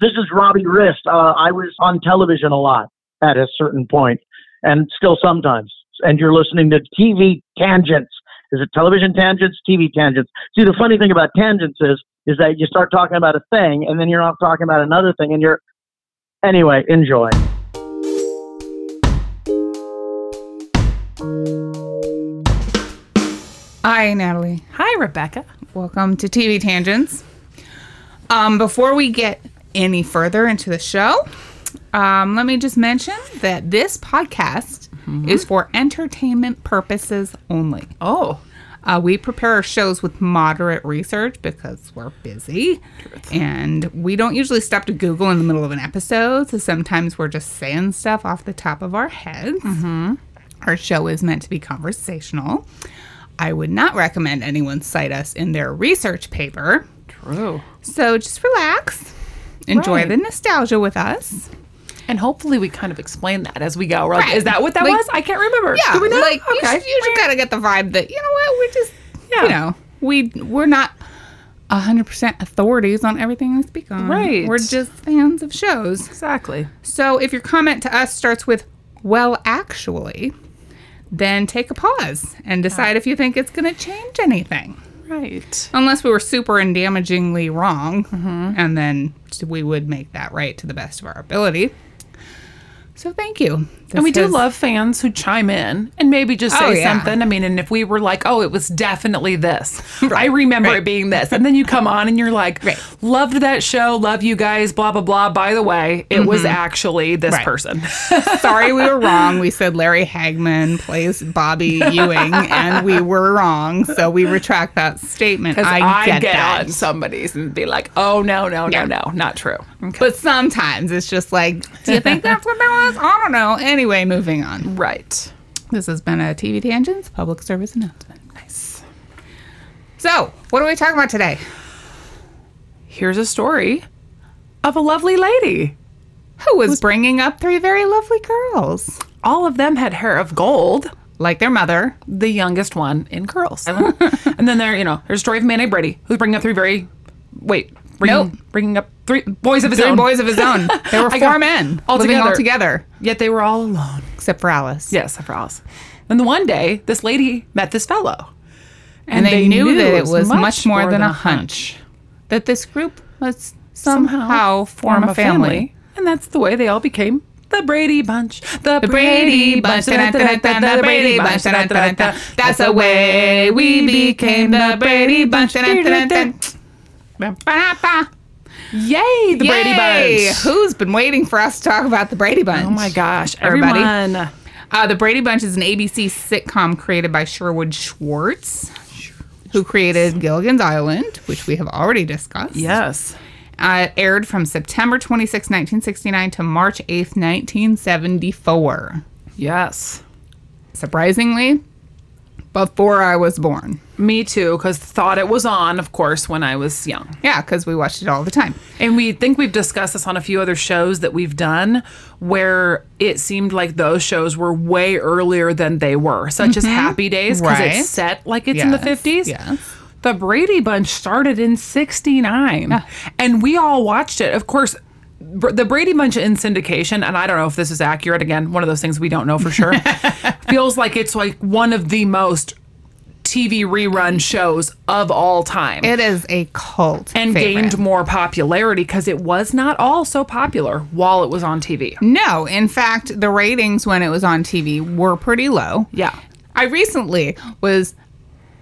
This is Robbie Rist. Uh, I was on television a lot at a certain point, and still sometimes. And you're listening to TV Tangents. Is it television tangents, TV tangents? See, the funny thing about tangents is, is that you start talking about a thing, and then you're off talking about another thing, and you're anyway. Enjoy. Hi, Natalie. Hi, Rebecca. Welcome to TV Tangents. Um, before we get any further into the show, um, let me just mention that this podcast is for entertainment purposes only. Oh, Uh, we prepare our shows with moderate research because we're busy. And we don't usually stop to Google in the middle of an episode. So sometimes we're just saying stuff off the top of our heads. Our show is meant to be conversational. I would not recommend anyone cite us in their research paper. true. So just relax, enjoy Right. the nostalgia with us. And hopefully we kind of explain that as we go. Right? Right. Is that what that Like- was? I can't remember. Yeah, Do we know? like you, should, you should kind of get the vibe that you know what we're just Yeah. you know we we're not hundred percent authorities on everything we speak on. Right. we're just fans of shows. Exactly. So if your comment to us starts with "well, actually," then take a pause and decide if you think it's going to change anything. Right. Unless we were super and damagingly wrong, Mm-hmm. and then we would make that right to the best of our ability. So thank you. And we do has- love fans who chime in and maybe just say Oh, yeah. something. I mean, and if we were like, oh, it was definitely this. I remember right. it being this. And then you come on and you're like, Right. loved that show, love you guys, blah, blah, blah. By the way, it was actually this Mm-hmm. Right. person. Sorry, we were wrong. We said Larry Hagman plays Bobby Ewing, and we were wrong. So we retract that statement. Because I I get, get, on somebody's and be like, oh, no, no, no, Yeah. no, not true. Okay. But sometimes it's just like, do you think that's what that was? I don't know. Anyway, moving on. Right. This has been a TV Tangents public service announcement. Nice. So, what are we talking about today? Here's a story of a lovely lady. Who was bringing up three very lovely girls, All of them had hair of gold. like their mother. The youngest one in curls. and then there, you know, there's a story of Mayonnaise Brady, who's bringing up three very, wait, bringing, Nope. bringing up three boys of his Three own. boys of his own. There were I four got- men all living all together. together, Yet they were all alone. except for Alice. Yes, except for Alice. And the one day, this lady met this fellow. and they, knew, that it was much, more than, a hunch. That this group must somehow, form, a family. And that's the way they all became the Brady Bunch. The, Brady Bunch, da-da-da-da-da, the Brady Bunch, da-da-da-da-da. that's the way we became the Brady Bunch. da-da-da-da-da. Yay, the Brady Bunch. Who's been waiting for us to talk about the Brady Bunch? Oh my gosh, Everybody. everybody. Uh, the Brady Bunch is an ABC sitcom created by Sherwood Schwartz, who created Gilligan's Island, which we have already discussed. Yes. Uh, it aired from September 26, 1969 to March 8th, 1974. Yes. Surprisingly, before I was born. Me too, because thought it was on, of course, when I was young. Yeah, because we watched it all the time. And we think we've discussed this on a few other shows that we've done where it seemed like those shows were way earlier than they were, such as mm-hmm. Happy Days, because Right. it's set like it's in the 50s. yes. The Brady Bunch started in 69, and we all watched it. Of course, the Brady Bunch in syndication, and I don't know if this is accurate. Again, one of those things we don't know for sure. feels like it's like one of the most TV rerun shows of all time It is a cult and favorite. gained more popularity because it was not all so popular while it was on TV. No, in fact, the ratings when it was on TV were pretty low. Yeah. I recently was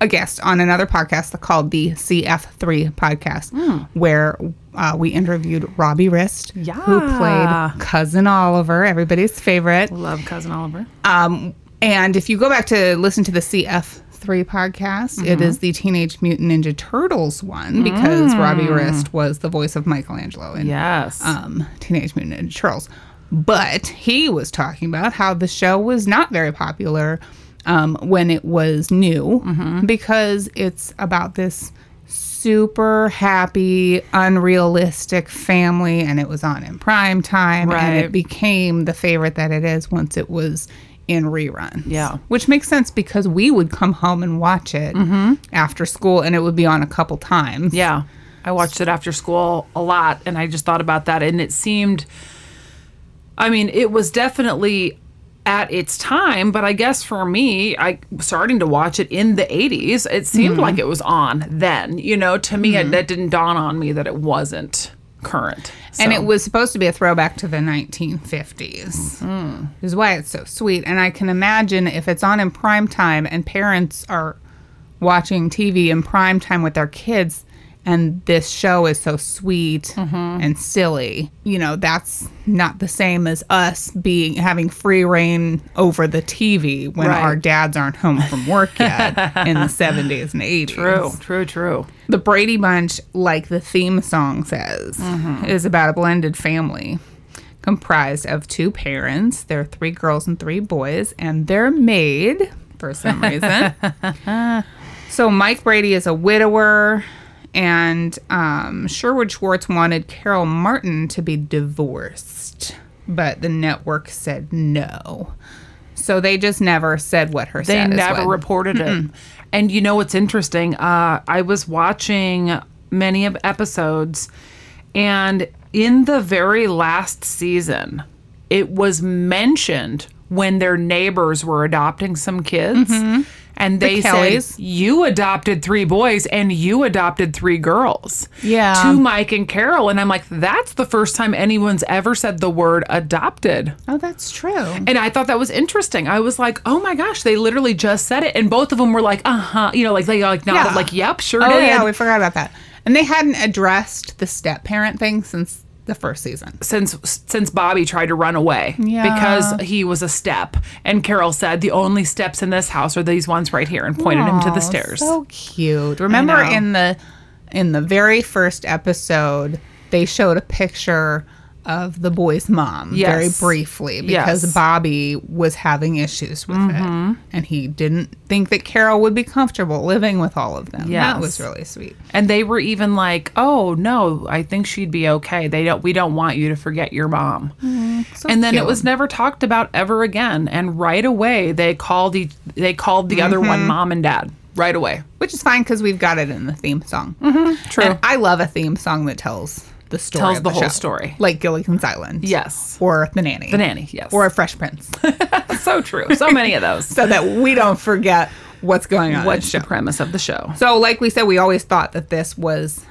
a guest on another podcast called the CF3 podcast, Hmm. where uh, we interviewed Robbie Rist, who played Cousin Oliver, everybody's favorite. Love Cousin Oliver. Um, and if you go back to listen to the CF3 podcast, it Mm-hmm. is the Teenage Mutant Ninja Turtles one because Robbie Rist was the voice of Michelangelo in Yes. um, Teenage Mutant Ninja Turtles. But he was talking about how the show was not very popular um, when it was new Mm-hmm. because it's about this super happy, unrealistic family, and it was on in prime time, and it became the favorite that it is once it was in reruns. Yeah. which makes sense because we would come home and watch it mm-hmm. after school, and it would be on a couple times. yeah. I watched it after school a lot, and I just thought about that, and it seemed. I mean, it was definitely at its time, but I guess for me, I starting to watch it in the 80s, it seemed Mm-hmm. like it was on then. You know, to me, it, that didn't dawn on me that it wasn't current. And it was supposed to be a throwback to the 1950s, Mm. which is why it's so sweet. And I can imagine if it's on in prime time and parents are watching TV in prime time with their kids, and this show is so sweet Mm-hmm. and silly, you know, that's not the same as us being having free reign over the TV when Right. our dads aren't home from work yet in the 70s and 80s. True, true, true. The Brady Bunch, like the theme song says, is about a blended family comprised of two parents. There are three girls and three boys, and they're made for some reason. so Mike Brady is a widower, and um, Sherwood Schwartz wanted Carol Martin to be divorced, but the network said no. So they just never said what her They never was. reported it. And you know what's interesting? Uh, I was watching many of episodes, and in the very last season, it was mentioned when their neighbors were adopting some kids. And they said, Kellys. You adopted three boys and you adopted three girls. Yeah. To Mike and Carol. And I'm like, That's the first time anyone's ever said the word adopted. Oh, that's true. And I thought that was interesting. I was like, oh my gosh, they literally just said it. And both of them were like, uh huh. You know, like they like nodded, Yeah. like, yep, sure Oh did. yeah, we forgot about that. And they hadn't addressed the step parent thing since the first season. since since Bobby tried to run away Yeah. because he was a step. And Carol said, the only steps in this house are these ones right here and pointed him to the stairs. So cute. Remember in the in the very first episode, they showed a picture of the boy's mom Yes. very briefly because Yes. Bobby was having issues with Mm-hmm. it. And he didn't think that Carol would be comfortable living with all of them. That was really sweet. and they were even like, "Oh no, I think she'd be okay. They don't. We don't want you to forget your mom." So and then it was never talked about ever again. And right away, they called each, they called the other Mm-hmm. one mom and dad. Right away. which is fine because we've got it in the theme song. True. And I love a theme song that tells the story. Tells of the whole show. story. Like Gilligan's Island. yes. Or The Nanny. The nanny. Yes. Or a Fresh Prince. so true. So many of those. so that we don't forget what's going on. What's the the premise of the show? So, like we said, we always thought that this was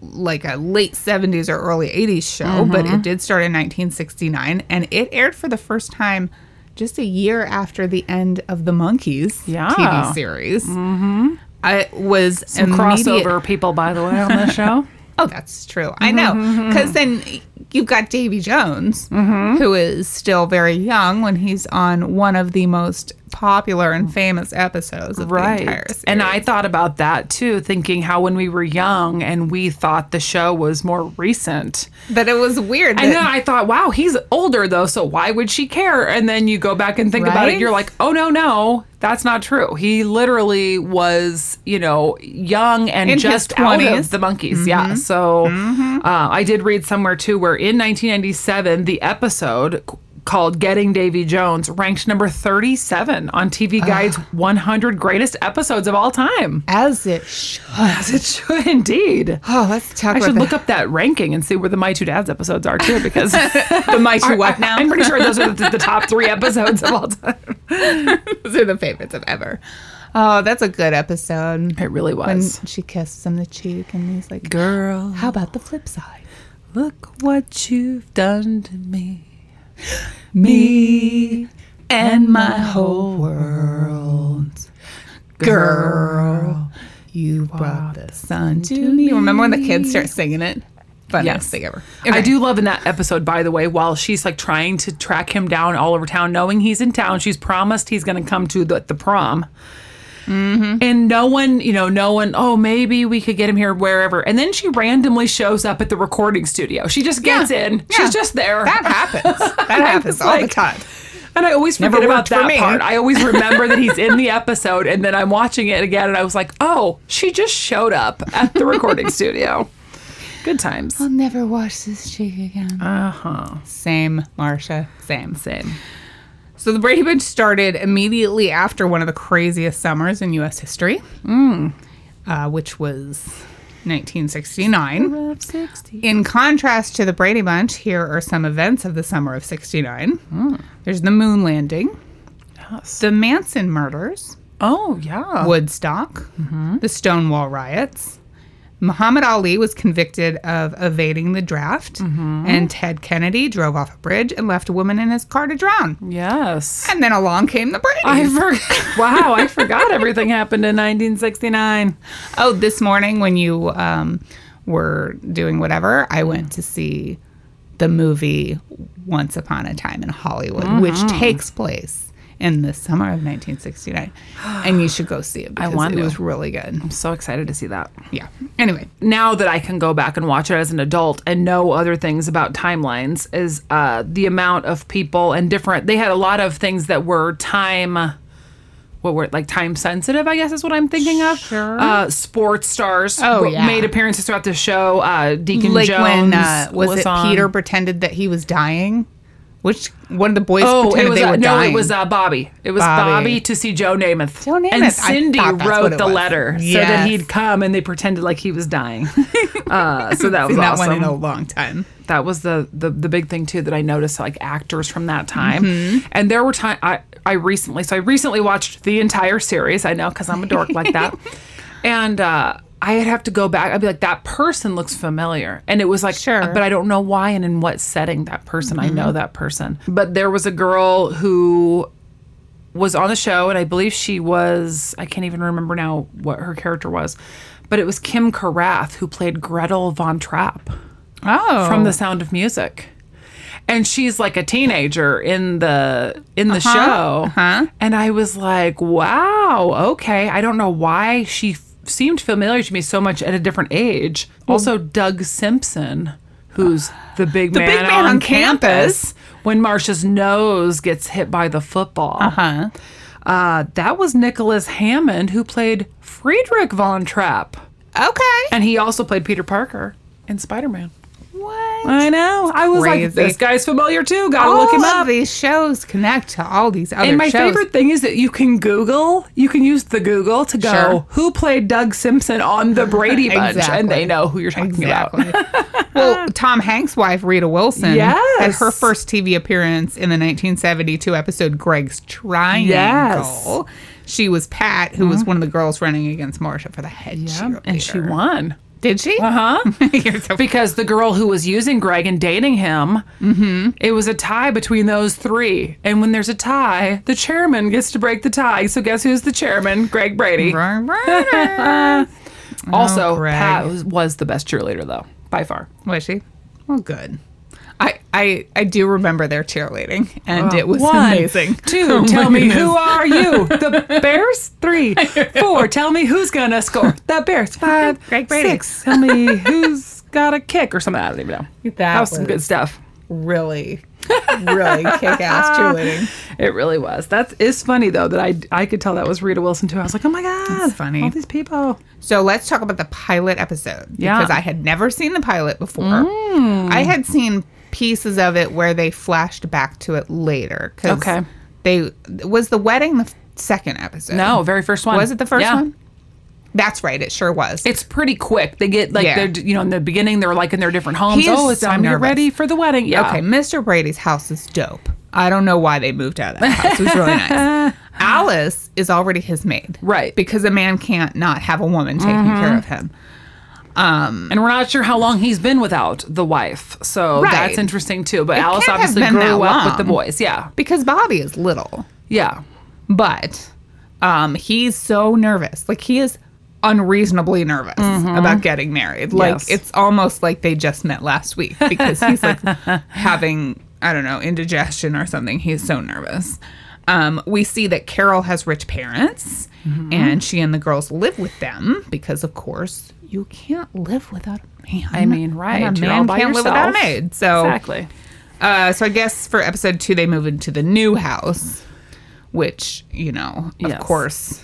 like a late 70s or early 80s show, but Mm-hmm. it did start in 1969 and it aired for the first time just a year after the end of the Monkees Yeah. TV series. Mm-hmm. I was Some immediate- crossover people, by the way, on the show. Oh, that's true. I mm-hmm, know. Mm-hmm, because mm-hmm. then you've got Davy Jones, who is still very young when he's on one of the most popular and famous episodes of the entire series. And I thought about that too, thinking how when we were young and we thought the show was more recent. But it was weird. And that- then I thought, wow, he's older though, so why would she care? And then you go back and think about it, Right? you're like, oh no, no, that's not true. He literally was, you know, young and In just out of the Monkees. Yeah. So uh, I did read somewhere too where in 1997, the episode called Getting Davy Jones ranked number 37 on TV Guide's 100 greatest episodes of all time. as it should. As it should indeed. Oh, let's talk I should the, look up that ranking and see where the My Two Dads episodes are too, because the My Two What Now. I'm pretty sure those are the, the top three episodes of all time. Those are the favorites of ever. Oh, that's a good episode. It really was. When she kisses him the cheek and he's like, Girl, how about the flip side? look what you've done to me. Me And my whole world. Girl, you brought the sun to me. Remember when the kids start singing it? Funniest Yes. thing ever. I do love in that episode, by the way, while she's like trying to track him down all over town, knowing he's in town, she's promised he's going to come to the, the prom. And no one, you know, no one, oh, maybe we could get him here wherever. And then she randomly shows up at the recording studio. She just gets Yeah. in. Yeah. She's just there. That happens. That happens all the time. And I always Never forget about that me. part. I always remember that he's in the episode, and then I'm watching it again, and I was like, "Oh, she just showed up at the recording studio." Good times. I'll never wash this cheek again. Uh huh. Same, Marcia. Same. Same. So the Brady Bunch started immediately after one of the craziest summers in U.S. history, mm, uh, which was 1969. In contrast to the Brady Bunch, here are some events of the summer of 69. Mm. There's the moon landing, Yes. the Manson murders, Oh, yeah. Woodstock, the Stonewall riots. Muhammad Ali was convicted of evading the draft, and Ted Kennedy drove off a bridge and left a woman in his car to drown. Yes. And then along came the Brady's. I forgot. wow, I forgot everything happened in 1969. Oh, this morning when you um, were doing whatever, I went to see the movie Once Upon a Time in Hollywood, which Mm-hmm. takes place in the summer of 1969. and you should go see it because want it to. was really good. I'm so excited to see that. Yeah. Anyway, now that I can go back and watch it as an adult and know other things about timelines is uh, the amount of people and different. They had a lot of things that were time. What were like time sensitive? I guess is what I'm thinking of. Sure. Uh, sports stars. Oh, yeah. made appearances throughout the show. Uh, Deacon like Jones when uh, was, it. Peter pretended that he was dying? Which one of the boys Oh, it was they uh, were no, dying? it was uh, Bobby. It was Bobby. Bobby. to see Joe Namath. Joe Namath, And Cindy thought that's what wrote the was. letter so that he'd come, and they pretended like he was dying. uh, so that was that awesome. one in a long time. that was the, the the big thing too that I noticed like actors from that time. Mm-hmm. And there were time I I recently so I recently watched the entire series. I know because I'm a dork like that. And uh, I'd have to go back. I'd be like, that person looks familiar, and it was like, Sure. Mm-hmm. but I don't know why and in what setting that person. I know that person, but there was a girl who was on the show, and I believe she was. I can't even remember now what her character was, but it was Kym Karath who played Gretel von Trapp Oh, from The Sound of Music. And she's like a teenager in the in the show. uh-huh. And I was like, "Wow, okay. I don't know why she seemed familiar to me so much at a different age." Also Doug Simpson, who's the big man, big man on, on campus, when Marcia's nose gets hit by the football. Uh-huh. Uh, that was Nicholas Hammond who played Friedrich von Trapp. Okay. And he also played Peter Parker in Spider-Man. what? I know. I was Crazy. like, this guy's familiar too. Gotta all look him up. these shows connect to all these other shows. And my shows. favorite thing is that you can Google, you can use the Google to go, Sure. who played Doug Simpson on the Brady Bunch? Exactly. And they know who you're talking Exactly. about. well, Tom Hanks' wife, Rita Wilson, Yes. had her first TV appearance in the 1972 episode Greg's Triangle. Yes. She was Pat, who was mm-hmm. one of the girls running against Marcia for the head cheerleader. and she won. Did she? Uh huh. So because the girl who was using Greg and dating him, it was a tie between those three. And when there's a tie, the chairman gets to break the tie. So guess who's the chairman? Greg Brady. Also, Greg. Pat was, was the best cheerleader though, by far. Was she? Well, good. I, I I do remember their cheerleading, and oh. it was One, amazing. Two, Oh tell me goodness. who are you? The Bears. Three, four. Tell me who's gonna score. The Bears. Five, Greg Brady. six. Tell me who's got a kick or something. I don't even know. That, was, some good stuff. really, really kick-ass cheerleading. It really was. That is funny though that I I could tell that was Rita Wilson too. I was like, oh my god, That's funny. All these people. So let's talk about the pilot episode Yeah. because I had never seen the pilot before. Mm. I had seen pieces of it where they flashed back to it later. Okay. They was the wedding the second episode. No, very first one. was it the first Yeah. one? That's right. It sure was. It's pretty quick. They get like Yeah. they're you know in the beginning they're like in their different homes. He's oh, it's so time to get nervous. ready for the wedding. Yeah. Okay, Mr. Brady's house is dope. I don't know why they moved out of that house. It was really nice. Alice is already his maid. Right. Mm-hmm. Because a man can't not have a woman taking care of him. Um, And we're not sure how long he's been without the wife. So Right. that's interesting too. But It Alice obviously grew up with the boys. Yeah. Because Bobby is little. Yeah. But um, he's so nervous. Like he is unreasonably nervous about getting married. Like Yes. it's almost like they just met last week because he's like having I don't know indigestion or something. He's so nervous. Um, we see that Carol has rich parents, and she and the girls live with them because, of course, you can't live without a man. I mean, right. And a man can't live without a maid. So Exactly. uh, so I guess for episode two, they move into the new house, which you know, of Yes. course,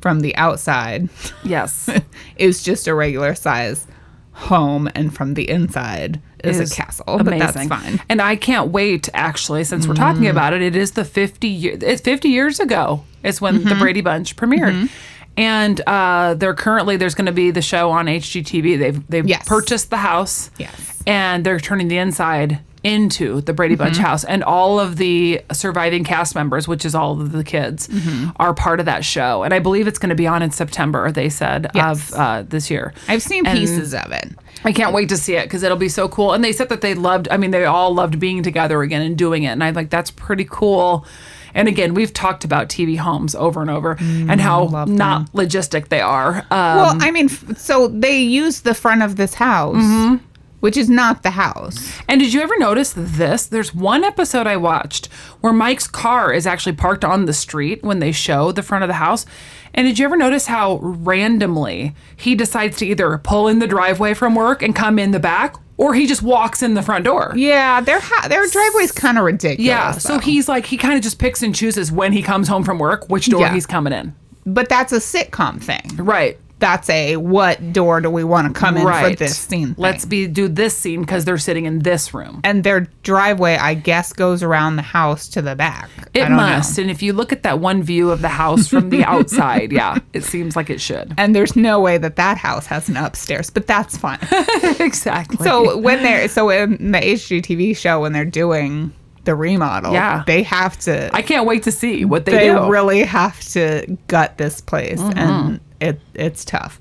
from the outside Yes. is just a regular size home, and from the inside is, a castle. But that's fine. And I can't wait. Actually, since we're talking Mm. about it, it is the fifty year. It's fifty years ago. Is when Mm-hmm. the Brady Bunch premiered, And uh, they're currently there's going to be the show on HGTV. They've they've Yes. purchased the house. Yes. And they're turning the inside into the Brady Bunch house, and all of the surviving cast members, which is all of the kids, are part of that show. And I believe it's going to be on in September. They said Yes. of uh, this year. I've seen And- pieces of it. I can't wait to see it because it'll be so cool. And they said that they loved, I mean, they all loved being together again and doing it. And I'm like, that's pretty cool. And again, we've talked about TV homes over and over and how not logistic they are. Um, Well, I mean, f- so they use the front of this house, Mm-hmm. Which is not the house. and did you ever notice this? There's one episode I watched where Mike's car is actually parked on the street when they show the front of the house. And did you ever notice how randomly he decides to either pull in the driveway from work and come in the back, or he just walks in the front door? Yeah, their ha- their driveway's kind of ridiculous. Yeah, so though. he's like he kind of just picks and chooses when he comes home from work which door Yeah. he's coming in. but that's a sitcom thing. Right. That's a what door do we want to come in right. for this scene? Thing. Let's be do this scene because they're sitting in this room. and their driveway, I guess, goes around the house to the back. I It don't know. must. And if you look at that one view of the house from the outside, yeah, it seems like it should. And there's no way that that house has an upstairs, but that's fine. exactly. so when they're so in the HGTV show when they're doing the remodel, Yeah. they have to. I can't wait to see what they, they do. Mm-hmm. really have to gut this place, and it it's tough.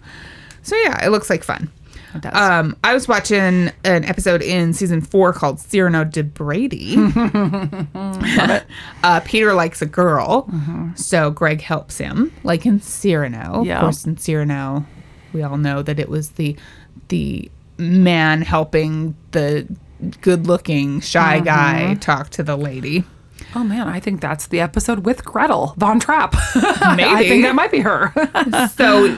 So yeah, it looks like fun. Um, I was watching an episode in season four called Cyrano de Brady. uh, Peter likes a girl, so Greg helps him, like in Cyrano. Yeah. Of course, in Cyrano, we all know that it was the the man helping the good-looking shy guy talk to the lady. Oh man, I think that's the episode with Gretel Von Trapp. I think that might be her. So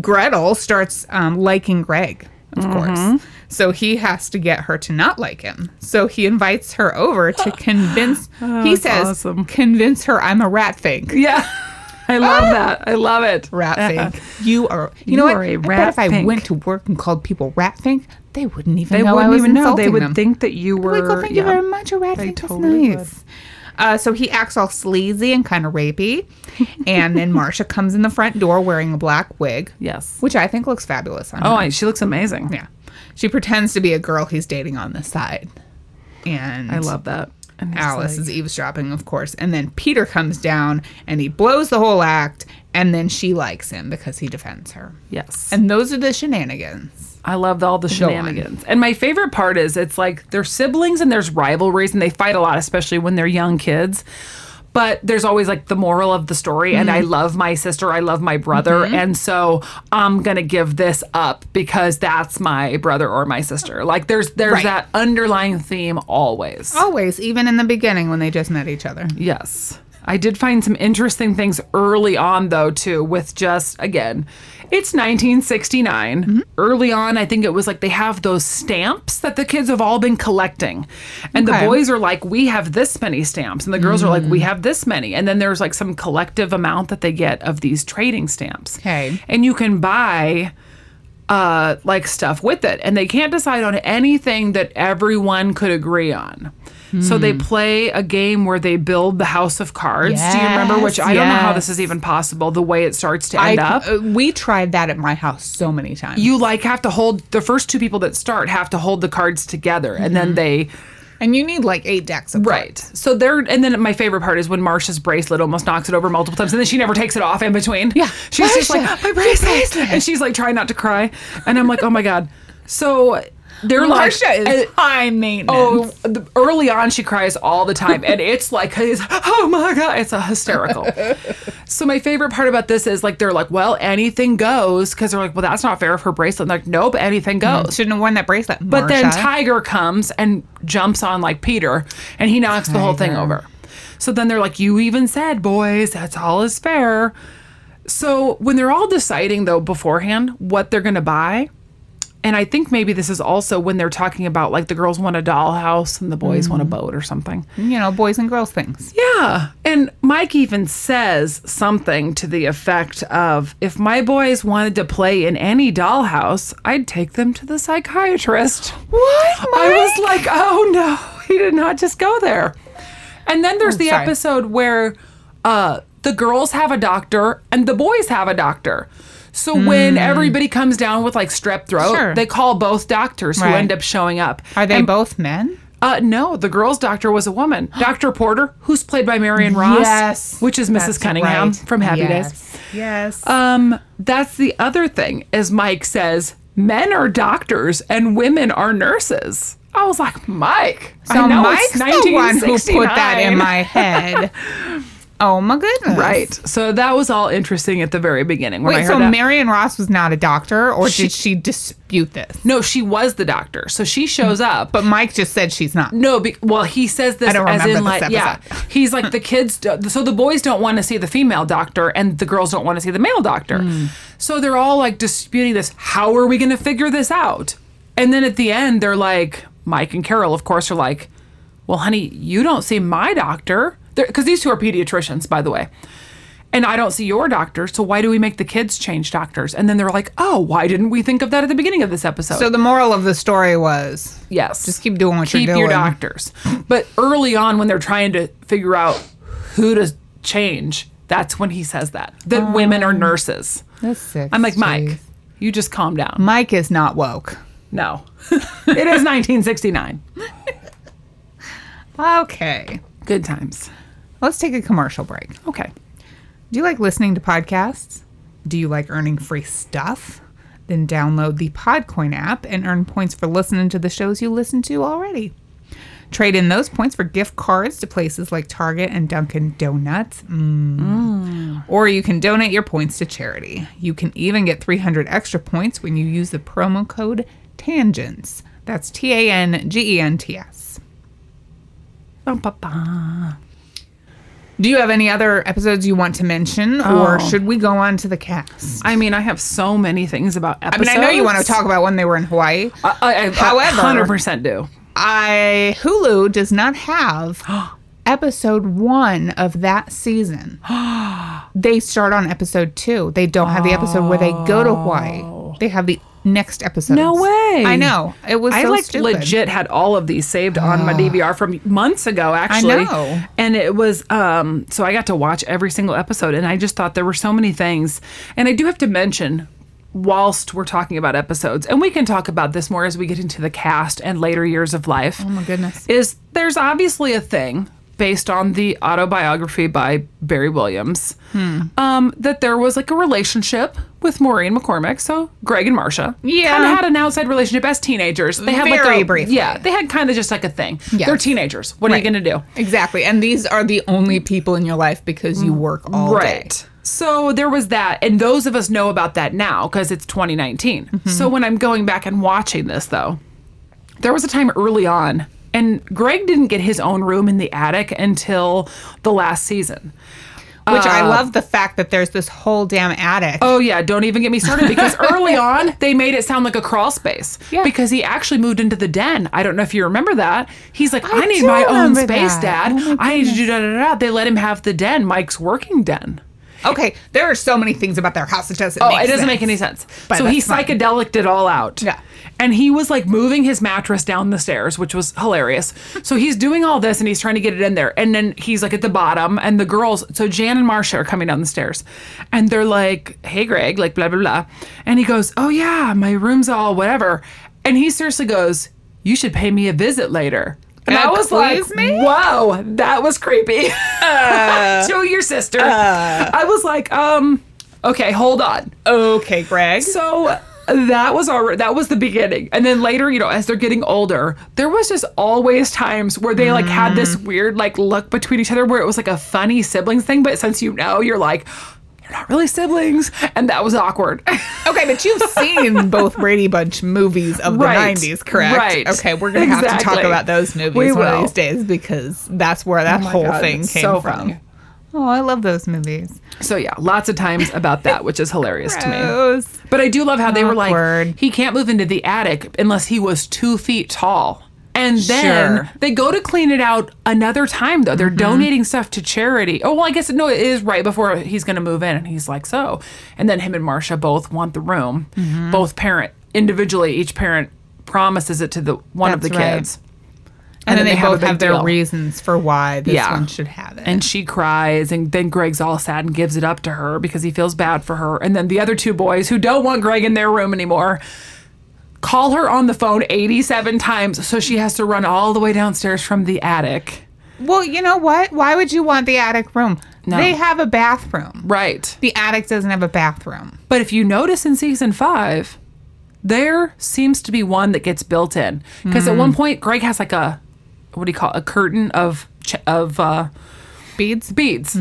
Gretel starts um, liking Greg, of course. So he has to get her to not like him. So he invites her over to convince. he says, awesome. "Convince her I'm a rat fink." yeah. I love that. I love it. Rat fink. You are. You, You know are what? a I rat if I went to work and called people rat fink, they wouldn't even They know I wouldn't even know. They would them. think that you were. Like, oh, thank you yeah. very much. A rat They fink totally is nice. Uh, so he acts all sleazy and kind of rapey. and then Marcia comes in the front door wearing a black wig, Yes. which I think looks fabulous on Oh, her. She looks amazing. Yeah. She pretends to be a girl he's dating on the side. And I love that. And Alice like- is eavesdropping, of course. And then Peter comes down and he blows the whole act. And then she likes him because he defends her. yes. And those are the shenanigans. I love all the shenanigans. And my favorite part is it's like they're siblings and there's rivalries and they fight a lot, especially when they're young kids. But there's always like the moral of the story. And Mm-hmm. I love my sister. I love my brother. And so I'm going to give this up because that's my brother or my sister. Like there's there's Right. that underlying theme always. Always, even in the beginning when they just met each other. Yes. I did find some interesting things early on, though, too, with just, again, it's 1969. Mm-hmm. Early on, I think it was like they have those stamps that the kids have all been collecting. And Okay. the boys are like, we have this many stamps. And the girls are like, we have this many. And then there's like some collective amount that they get of these trading stamps. Okay. And you can buy uh, like stuff with it, and they can't decide on anything that everyone could agree on. So they play a game where they build the house of cards. Do you remember? Which Yes, I don't know how this is even possible. The way it starts to I, end up. uh, we tried that at my house so many times. you like have to hold the first two people that start have to hold the cards together, and then they and you need like eight decks of cards. right. So they're and then my favorite part is when Marcia's bracelet almost knocks it over multiple times, and then she never takes it off in between. Yeah. she's just like my bracelet. bracelet. and she's like trying not to cry, and I'm like, oh my god. So they're Marcia like, is uh, high maintenance. Oh, early on she cries all the time, and it's like, it's, oh my god, it's a hysterical. so my favorite part about this is like they're like, well, anything goes, because they're like, well, that's not fair if her bracelet. I'm like, nope, anything goes. shouldn't have worn that bracelet. But then Tiger comes and jumps on like Peter, and he knocks the whole thing over. So then they're like, you even said, boys, that's all is fair. So when they're all deciding though beforehand what they're gonna buy, and I think maybe this is also when they're talking about like the girls want a dollhouse and the boys want a boat or something. you know, boys and girls things. Yeah. And Mike even says something to the effect of if my boys wanted to play in any dollhouse, I'd take them to the psychiatrist. What? I was like, oh no, he did not just go there. And then there's Oh, the sorry. episode where uh the girls have a doctor and the boys have a doctor. So when everybody comes down with like strep throat, Hmm. Sure. they call both doctors who end up showing up. Are they And- both men? Uh, no, the girl's doctor was a woman, Dr. Porter, who's played by Marion Ross, yes, which is Mrs. Cunningham right. from Happy yes. Days. Yes. Um, that's the other thing, as Mike says, men are doctors and women are nurses. I was like, Mike. so I know it's Mike's the one who put that in my head. oh my goodness. Right. So that was all interesting at the very beginning when I Wait, heard so that. Marion Ross was not a doctor, or She- did she dispute this? no, she was the doctor. So she shows up. But Mike just said she's not. No, be, well, he says this I don't as remember in this like, yeah, he's like the kids. do- So the boys don't want to see the female doctor, and the girls don't want to see the male doctor. Hmm. So they're all like disputing this. How are we going to figure this out? And then at the end, they're like, Mike and Carol, of course, are like, well, honey, you don't see my doctor because these two are pediatricians, by the way. And I don't see your doctor, so why do we make the kids change doctors? And then they're like, "Oh, why didn't we think of that at the beginning of this episode?" So the moral of the story was Yes. Just keep doing what keep you're doing. Keep your doctors. But early on, when they're trying to figure out who to change, that's when he says that that women are um, nurses. That's sick. I'm like, Mike, you just calm down. Mike is not woke. No, it is 1969. Okay. Good times. Let's take a commercial break. Okay. Do you like listening to podcasts? Do you like earning free stuff? Then download the Podcoin app and earn points for listening to the shows you listen to already. Trade in those points for gift cards to places like Target and Dunkin' Donuts. Mm. Or you can donate your points to charity. You can even get 300 extra points when you use the promo code TANGENTS. That's T A N G E N T S. Ba-ba-ba. Do you have any other episodes you want to mention, or oh. should we go on to the cast? I mean, I have so many things about I episodes. mean, I know you want to talk about when they were in Hawaii. I, I, I However- 100% do. I Hulu does not have episode one of that season. they start on episode two. They don't have the episode where they go to Hawaii. Oh. They have the next episode. No way. I know. It was I so like stupid. legit had all of these saved on my DVR from months ago actually. I know. And it was um so I got to watch every single episode and I just thought there were so many things. And I do have to mention whilst we're talking about episodes and we can talk about this more as we get into the cast and later years of life. Oh my goodness. Is there's obviously a thing based on the autobiography by Barry Williams Hmm. um, that there was like a relationship with Maureen McCormick. So Greg and Marcia Yeah. kind of had an outside relationship as teenagers. They had like Very a, briefly. Yeah, they had kind of just like a thing. Yes. They're teenagers. What are you going to do? Exactly. And these are the only people in your life because you work all day. right. So there was that, and those of us know about that now because it's 2019. Mm-hmm. So when I'm going back and watching this, though, there was a time early on, and Greg didn't get his own room in the attic until the last season. Which I Uh, love the fact that there's this whole damn attic. Oh yeah, don't even get me started because early on they made it sound like a crawl space. Yeah. Because he actually moved into the den. I don't know if you remember that. He's like, I, I need my own space, that. Dad. Oh my I need to do da da da. They let him have the den, Mike's working den. Okay, there are so many things about their house that doesn't Oh, make it doesn't sense. make any sense. But so he fine. psychedelic it all out. Yeah. And he was like moving his mattress down the stairs, which was hilarious. So he's doing all this and he's trying to get it in there. And then he's like at the bottom, and the girls, so Jan and Marcia are coming down the stairs. And they're like, hey, Greg, like blah, blah, blah. And he goes, oh, yeah, my room's all whatever. And he seriously goes, you should pay me a visit later. And I was like, me? whoa, that was creepy. Uh, to your sister. Uh. I was like, um, okay, hold on. Okay, Greg. So that was our that was the beginning. And then later, you know, as they're getting older, there was just always times where they like had this mm. weird like look between each other where it was like a funny siblings thing, but since you know, you're like you're not really siblings, and that was awkward. Okay, but you've seen both Brady Bunch movies of the Right, 90s, correct? right. Okay, we're going to have to talk about those movies We one of these days because that's where that Oh whole God, thing came so from. funny. Oh, I love those movies. so yeah, lots of times about that, which is hilarious to me. But I do love how they were like, he can't move into the attic unless he was two feet tall. And then Sure. they go to clean it out another time, though. They're mm-hmm. donating stuff to charity. Oh, well, I guess no, it is right before he's going to move in. And he's like, so. And then him and Marcia both want the room. Mm-hmm. Both parent, individually, each parent promises it to the one of the right. kids. And, then, they, have a both big have their deal. reasons for why this Yeah. one should have it. And she cries, and then Greg's all sad and gives it up to her because he feels bad for her. And then the other two boys, who don't want Greg in their room anymore, call her on the phone 87 times. So she has to run all the way downstairs from the attic. well, you know what? Why would you want the attic room? No. They have a bathroom. Right. The attic doesn't have a bathroom. But if you notice in season five, there seems to be one that gets built in. Because at one point, Greg has like a, what do you call it? A curtain of, of, uh, Beads. beads.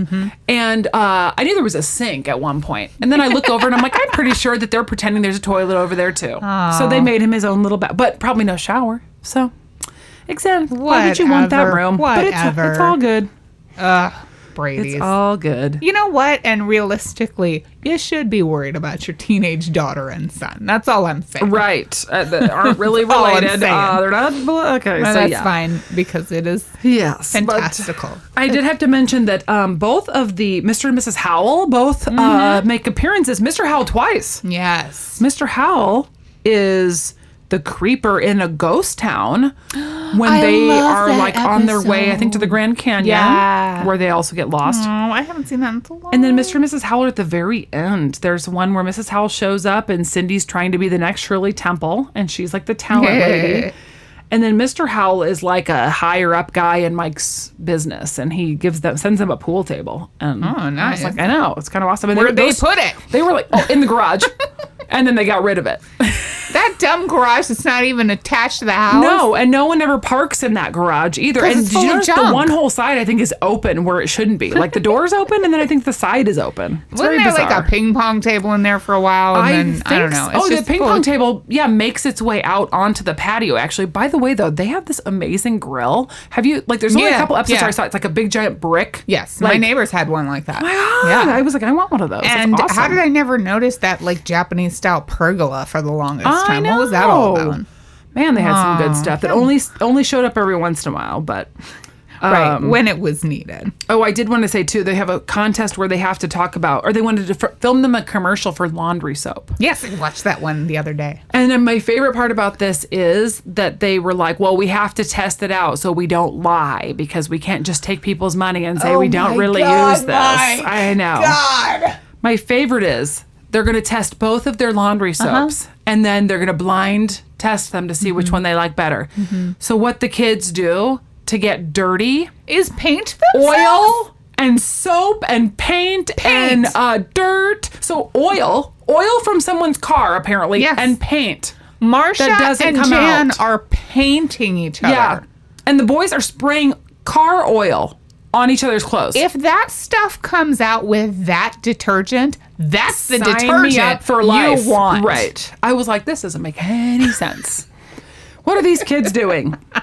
And uh, I knew there was a sink at one point. And then I look over and I'm like, I'm pretty sure that they're pretending there's a toilet over there too. So they made him his own little bath, but probably no shower. So, exactly. Why would you want that Whatever. room? But it's, it's all good. Brady's. It's all good. you know what? And realistically, you should be worried about your teenage daughter and son. That's all I'm saying. Right. Uh, that aren't really That's all I'm related. Uh, they're not. Okay. Well, so that's yeah. fine because it is Yes. fantastical. I did have to mention that um, both of the Mr. and Mrs. Howell both Mm-hmm. uh, make appearances. Mr. Howell twice. yes. Mr. Howell is the creeper in a ghost town when I they are like on their way, I think, to the Grand Canyon, Yeah. where they also get lost. Oh, I haven't seen that in so long. And then Mr. and Mrs. Howell are at the very end. There's one where Mrs. Howell shows up and Cindy's trying to be the next Shirley Temple, and she's like the talent lady. And then Mr. Howell is like a higher up guy in Mike's business, and he gives them sends them a pool table. And Oh, I was nice. like, I know, it's kind of awesome. And Where'd they those- put it? They were like, oh, in the garage, and then they got rid of it. that dumb garage that's not even attached to the house. No, and no one ever parks in that garage either. And it's did you full of notice the junk. one whole side I think is open where it shouldn't be? Like the door's open, and then I think the side is open. It's Wasn't very there bizarre. like a ping pong table in there for a while? And I then, think I don't know. so. It's Oh, the just ping full pong of- table, yeah, makes its way out onto the patio. Actually, by the way, though, they have this amazing grill. Have you like? There's only a Yeah, couple episodes yeah. where I saw it. it's like a big giant brick. Yes, my Like- neighbors had one like that. My God, Yeah. I was like, I want one of those. That's And awesome. how did I never notice that like Japanese style pergola for the longest I time? What was that all about? Man, they had some good stuff that only only showed up every once in a while, but. right um, when it was needed. Oh, I did want to say too. They have a contest where they have to talk about, or they wanted to f- film them a commercial for laundry soap. Yes, I watched that one the other day. And then my favorite part about this is that they were like, "Well, we have to test it out so we don't lie because we can't just take people's money and say we don't really God, use this." I know. God. My favorite is they're going to test both of their laundry Uh-huh. soaps and then they're going to blind test them to see Mm-hmm. which one they like better. So what the kids do to get dirty Is paint themselves? oil and soap and paint, and uh, dirt. So oil, oil from someone's car apparently, Yes. and paint. Marcia doesn't and come Jan out. are painting each other. Yeah, and the boys are spraying car oil on each other's clothes. If that stuff comes out with that detergent, that's the Sign detergent for life, you want. right? I was like, this doesn't make any sense. what are these kids doing?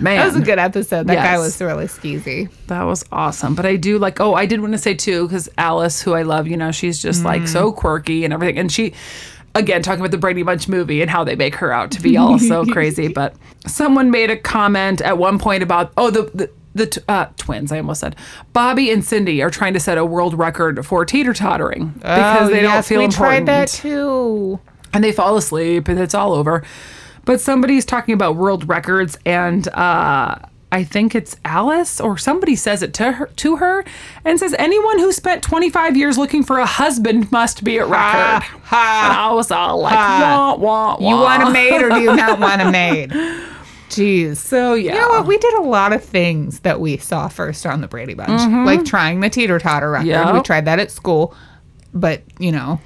Man, That was a good episode. That guy was really skeezy. That was awesome. But I do like, oh, I did want to say too, because Alice, who I love, you know, she's just like so mm. quirky and everything. And she, again, talking about the Brady Bunch movie and how they make her out to be all so crazy. But someone made a comment at one point about, oh, the, the, the t- uh, twins, I almost said. Bobby and Cindy are trying to set a world record for teeter tottering because Oh, they don't yes, feel we important tried that too. and they fall asleep and it's all over. But somebody's talking about world records and uh I think it's Alice or somebody says it to her to her and says anyone who spent 25 years looking for a husband must be at record. ha. and I was all like, Ha. wah, wah, You want a maid or do you not want a maid? Jeez. So yeah. You know what? We did a lot of things that we saw first on the Brady Bunch, like trying the teeter totter record. Mm-hmm. Yeah. We tried that at school, but you know,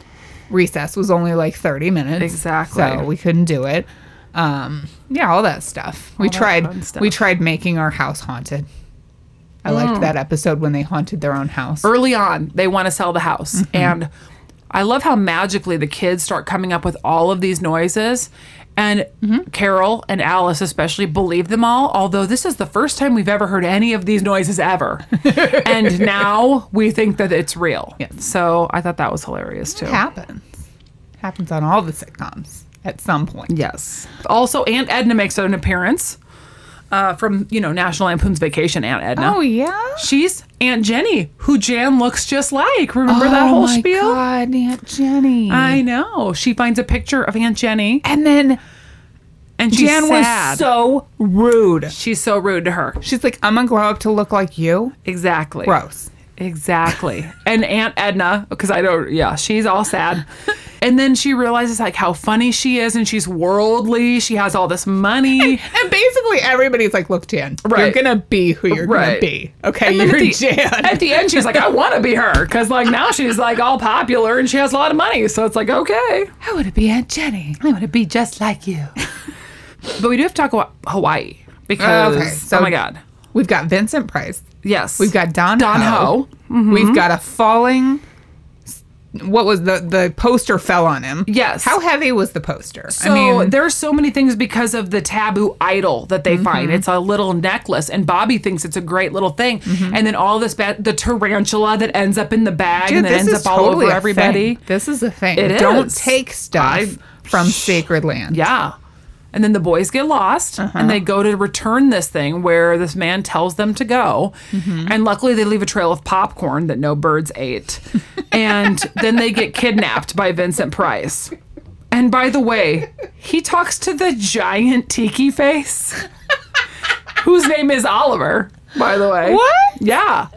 recess was only like thirty minutes. Exactly. So we couldn't do it. Um, yeah, all that stuff. we that tried. stuff. We tried making our house haunted. I Mm. liked that episode when they haunted their own house. early on they want to sell the house Mm-hmm. and i love how magically the kids start coming up with all of these noises and Mm-hmm. carol and alice especially believe them all although this is the first time we've ever heard any of these noises ever and now we think that it's real Yes. so i thought that was hilarious too happens. Happens on all the sitcoms at some point. yes also aunt edna makes an appearance uh, from you know national lampoon's vacation aunt edna Oh yeah. She's Aunt Jenny, who Jan looks just like. Remember that oh whole spiel? oh my spiel? God, Aunt Jenny. I know. She finds a picture of Aunt Jenny. and then And she's Jan sad. was so rude. She's so rude to her. She's like, I'm gonna grow up to look like you. Exactly. Gross. Exactly. and Aunt Edna, because I don't, yeah, she's all sad. And then she realizes like how funny she is and she's worldly. She has all this money. And basically everybody's like, look, Jan, you're gonna be who you're Right. gonna be. Okay, And you're at the, Jan. at the end, she's like, I want to be her. Because like now she's like all popular and she has a lot of money. So it's like, okay. I want to be Aunt Jenny. I want to be just like you. but we do have to talk about Hawaii because, oh, Okay, so- oh my God. We've got Vincent Price. Yes. We've got Don, Don Ho. Ho. Mm-hmm. We've got a falling. What was the the poster fell on him? Yes. How heavy was the poster? So there's so many things because of the taboo idol that they find. Mm-hmm. It's a little necklace, and Bobby thinks it's a great little thing. And then all this bad, the tarantula that ends up in the bag Dude, and then ends up all over everybody. thing. This is a thing. It Don't is. take stuff I've- from sacred land. Yeah. And then the boys get lost Uh-huh. and they go to return this thing where this man tells them to go. Mm-hmm. And luckily they leave a trail of popcorn that no birds ate. and then they get kidnapped by Vincent Price. And by the way, he talks to the giant tiki face, whose name is Oliver, by the way. What? Yeah.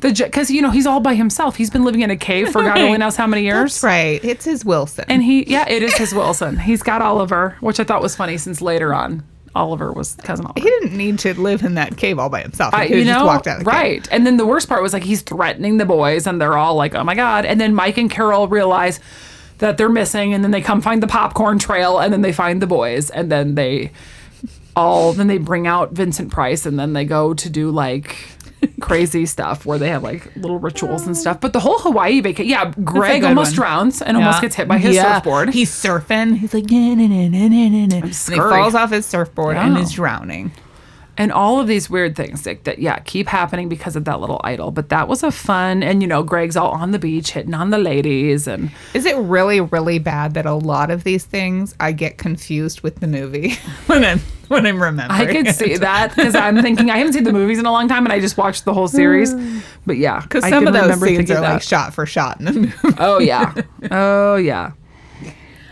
The Because, you know, he's all by himself. He's been living in a cave for God only knows how many years. That's right. It's his Wilson. And he, yeah, it is his Wilson. He's got Oliver, which I thought was funny since later on Oliver was cousin Oliver. he didn't need to live in that cave all by himself. He I- you know, just walked out of the cave. right? And then the worst part was like he's threatening the boys, and they're all like, "Oh my god!" And then Mike and Carol realize that they're missing, and then they come find the popcorn trail, and then they find the boys, and then they all then they bring out Vincent Price, and then they go to do like crazy stuff where they have like little rituals and stuff. But the whole Hawaii vacation, yeah, Greg almost one. drowns and almost gets hit by his Yeah. surfboard. He's surfing. He's like, nah, nah, nah, nah, nah. And he falls off his surfboard and is drowning. and all of these weird things that, that yeah keep happening because of that little idol but that was a fun and you know greg's all on the beach hitting on the ladies and Is it really, really bad that a lot of these things I get confused with the movie when When I'm remembering? i could see that because i'm thinking i haven't seen the movies in a long time and i just watched the whole series but yeah Because some of those scenes are like shot for shot in the movie. oh yeah oh yeah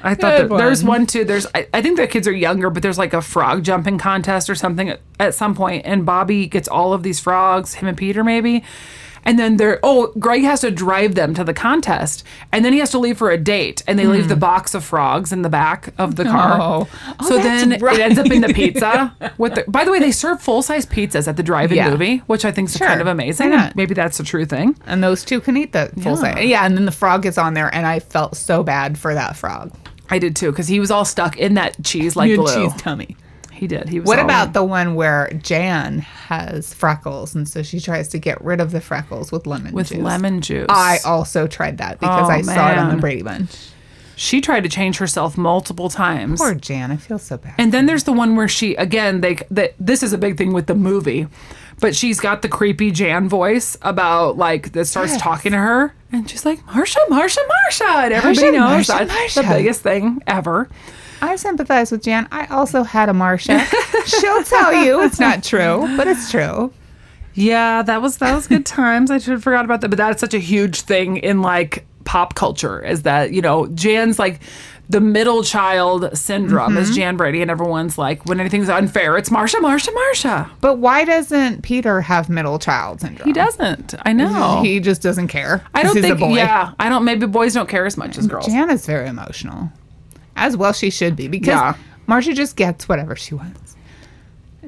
I thought that there's one. one too. There's I, I think the kids are younger, but there's like a frog jumping contest or something at, at some point, and Bobby gets all of these frogs, him and Peter maybe, and then they're oh Greg has to drive them to the contest, and then he has to leave for a date, and they leave the hmm. box of frogs in the back of the car. Oh. Oh, so then it ends up in the pizza. With the, by the way, they serve full size pizzas at the drive-in Yeah. movie, which I think is Sure. kind of amazing. Maybe that's a true thing. and those two can eat the full Yeah. size. Yeah, and then the frog gets on there, and I felt so bad for that frog. I did too, because he was all stuck in that cheese like glue. cheese tummy. He did. He was. What about the one where Jan has freckles, and so she tries to get rid of the freckles with lemon juice? with juice? lemon juice? I also tried that because Oh, I saw it on the. Brady Bunch. She tried to change herself multiple times. Poor Jan, I feel so bad. And then there's the one where she again they that this is a big thing with the movie, but she's got the creepy Jan voice about like that starts Yes. talking to her and she's like Marcia, Marcia, Marcia, and everybody Marcia, knows Marcia, that's the biggest thing ever. I sympathize with Jan. I also had a Marcia. She'll tell you it's not true, but it's true. Yeah, that was that was good times. I should have forgot about that, but that's such a huge thing in like pop culture is that you know Jan's like the middle child syndrome Mm-hmm. is Jan Brady, and everyone's like when anything's unfair, it's Marcia, Marcia, Marcia. But why doesn't Peter have middle child syndrome? He doesn't. I know. He just doesn't care. I don't he's think. a boy. Yeah, I don't. Maybe boys don't care as much as girls. Jan is very emotional, as well she should be because Yeah. Marcia just gets whatever she wants.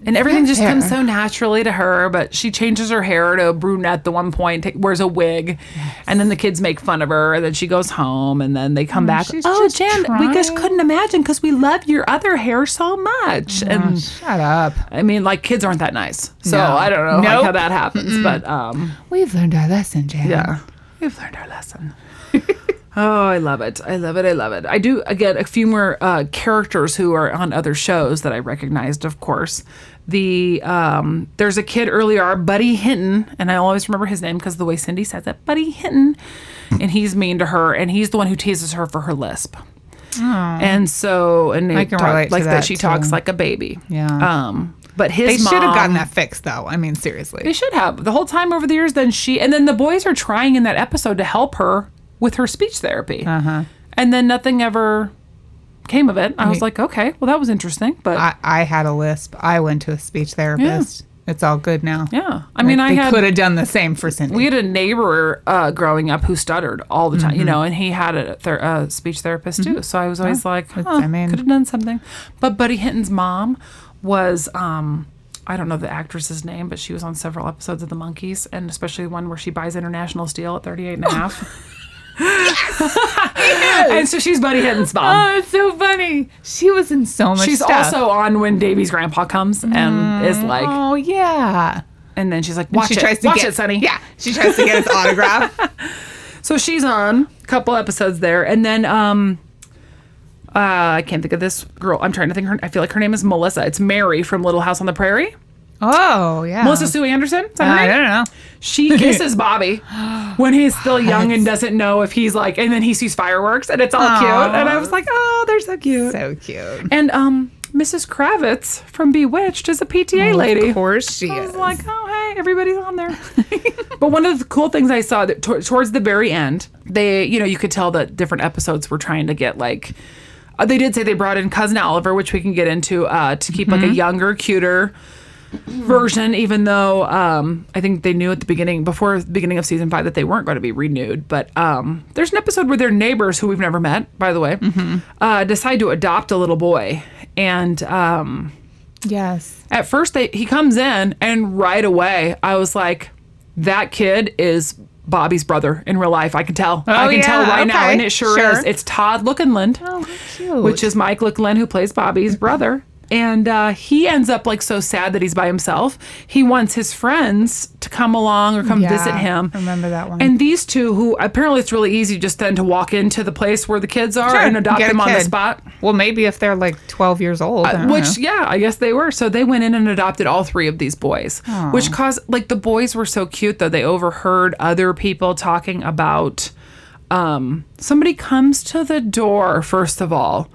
and everything just fair. comes so naturally to her. But she changes her hair to a brunette the one point, ta- wears a wig, and then the kids make fun of her. And then she goes home, and then they come back. Oh, just Jan, we just couldn't imagine because we love your other hair so much. Oh, And shut up. I mean, like kids aren't that nice, so No. I don't know like, how that happens. But um, We've learned our lesson, Jan. yeah, we've learned our lesson. oh, I love it. I love it. I love it. I do again a few more uh, characters who are on other shows that I recognized, of course. The um, there's a kid earlier, Buddy Hinton, and I always remember his name because the way Cindy says it, Buddy Hinton, and he's mean to her, and he's the one who teases her for her lisp. And so, and I can talk- relate like that. that, She talks like a baby. Yeah. Um, but his They should have gotten that fixed, though. I mean, seriously. they should have the whole time over the years. Then she and then the boys are trying in that episode to help her with her speech therapy, Uh-huh. and then nothing ever came of it. I was like, okay, well, that was interesting. But I, I had a lisp. I went to a speech therapist. It's all good now. yeah, I mean, I had could have done the same for Cindy. we had a neighbor uh, growing up who stuttered all the time, you know, and he had a ther- uh, speech therapist too. So I was always like, huh, I mean- could have done something. But Buddy Hinton's mom was, um, I don't know the actress's name, but she was on several episodes of The Monkees, and especially one where she buys international steel at 38 and a half. and so she's Buddy Hinton's mom. oh, it's so funny. She was in so much She's stuff. also on when Davy's grandpa comes and is like, Oh yeah. and then she's like, watch she it, tries to watch get it, Sonny. Yeah, she tries to get his autograph. So she's on a couple episodes there, and then um, uh, I can't think of this girl. I'm trying to think. Her, I feel like her name is Melissa. It's Mary from Little House on the Prairie. Oh yeah. Melissa Sue Anderson. Is that her I don't know. She kisses Bobby when he's still young and doesn't know if he's like, and then he sees fireworks and it's all cute. And I was like, oh, they're so cute. So cute. And um, Mrs. Kravitz from Bewitched is a PTA lady. Of course she I is. like, oh, hey, everybody's on there. but one of the cool things I saw that tor- towards the very end, they, you know, you could tell that different episodes were trying to get like, uh, they did say they brought in cousin Oliver, which we can get into, uh, to keep like a younger, cuter version, even though um, I think they knew at the beginning, before the beginning of season five, that they weren't going to be renewed. But um, there's an episode where their neighbors, who we've never met, by the way, uh, decide to adopt a little boy. And um, yes. at first, they, he comes in, and right away, I was like, that kid is. Bobby's brother in real life. I can tell. I can yeah, tell right now, and it sure, sure. is. It's Todd Lookinland Oh, which is Mike Lookinland, who plays Bobby's brother. And uh, he ends up like so sad that he's by himself. He wants his friends to come along or come Yeah, visit him. I remember that one. And these two, who apparently it's really easy just then to walk into the place where the kids are Sure, and adopt them on the spot. Well, maybe if they're like 12 years old. Don't Which, know. yeah, I guess they were. So they went in and adopted all three of these boys, which caused, like, the boys were so cute, though. They overheard other people talking about um, somebody comes to the door, first of all.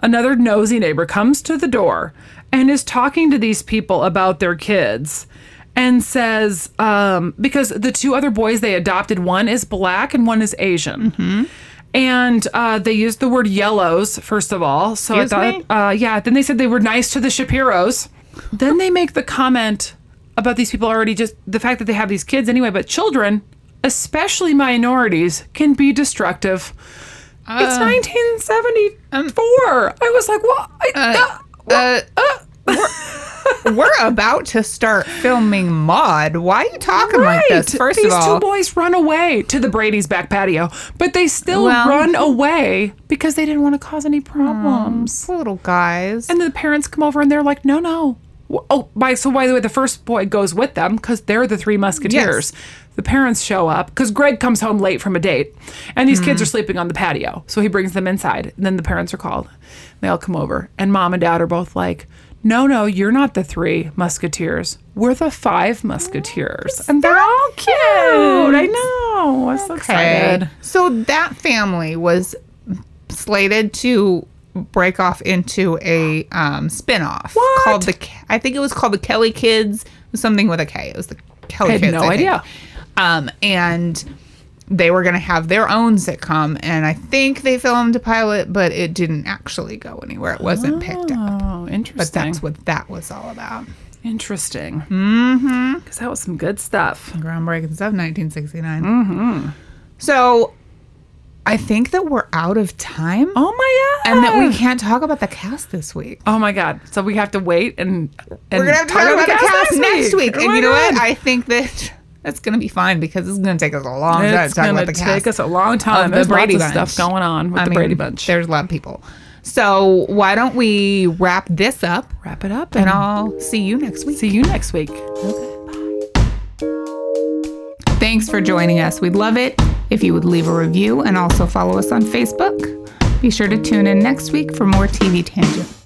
Another nosy neighbor comes to the door and is talking to these people about their kids and says, um, because the two other boys they adopted, one is black and one is Asian. And uh, they used the word yellows, first of all. So Excuse I thought, uh, yeah, then they said they were nice to the Shapiros. then they make the comment about these people already just the fact that they have these kids anyway, but children, especially minorities, can be destructive. It's 1974. I was like, what? I, uh, Uh, we're about to start filming Maude. Why are you talking like this? First These of all, two boys run away to the Brady's back patio, but they still Well- run away because they didn't want to cause any problems. little guys. And the parents come over and they're like, no, no. Oh, by so by the way, the first boy goes with them because they're the three musketeers. The parents show up because Greg comes home late from a date, and these Hmm. kids are sleeping on the patio. So he brings them inside. And then the parents are called. They all come over, and mom and dad are both like, "No, no, you're not the three musketeers. We're the five musketeers." and they're all cute. I know. I'm so excited. So that family was slated to break off into a um, spin-off What? called the I think it was called the Kelly Kids, something with a K. It was the Kelly I had Kids. no think. idea. Um, and they were going to have their own sitcom, and I think they filmed a pilot, but it didn't actually go anywhere. It wasn't picked up. Oh, interesting. But that's what that was all about. interesting. Mm-hmm. Because that was some good stuff. Groundbreaking stuff, 1969. Mm-hmm. So I think that we're out of time. Oh my god! and that we can't talk about the cast this week. Oh my god! So we have to wait and, and We're gonna have to talk about the cast next week. Oh and you know God. what? I think that that's gonna be fine because it's gonna take us a long time It's to talk gonna about the take cast. us a long time. There's Brady lots of Bunch. stuff going on with I the mean, Brady Bunch. There's a lot of people. So why don't we wrap this up Wrap it up, and and I'll see you next week. see you next week. Okay. Bye. Thanks for joining us. We'd love it if you would leave a review and also follow us on Facebook. Be sure to tune in next week for more TV Tangent.